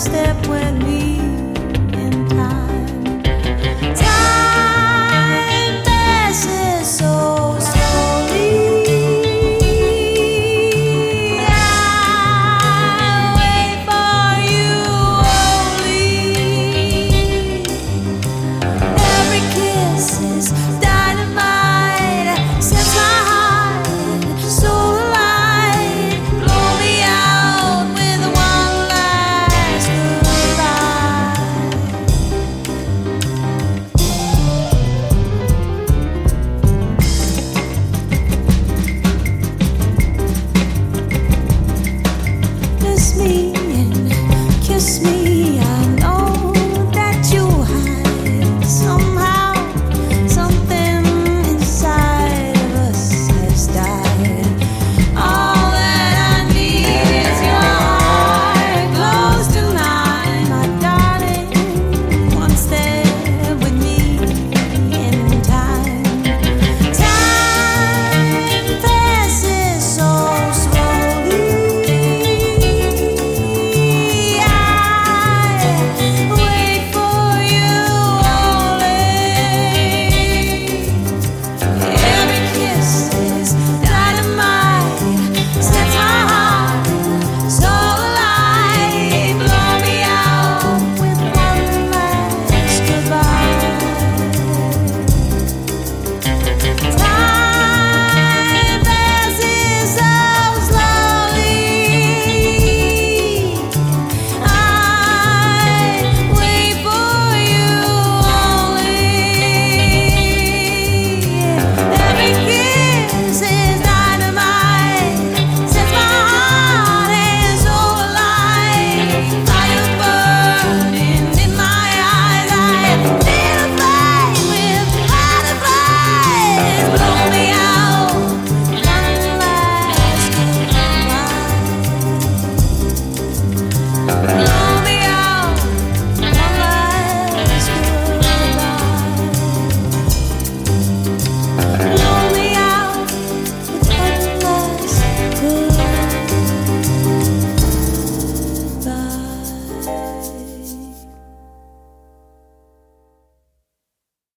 step when we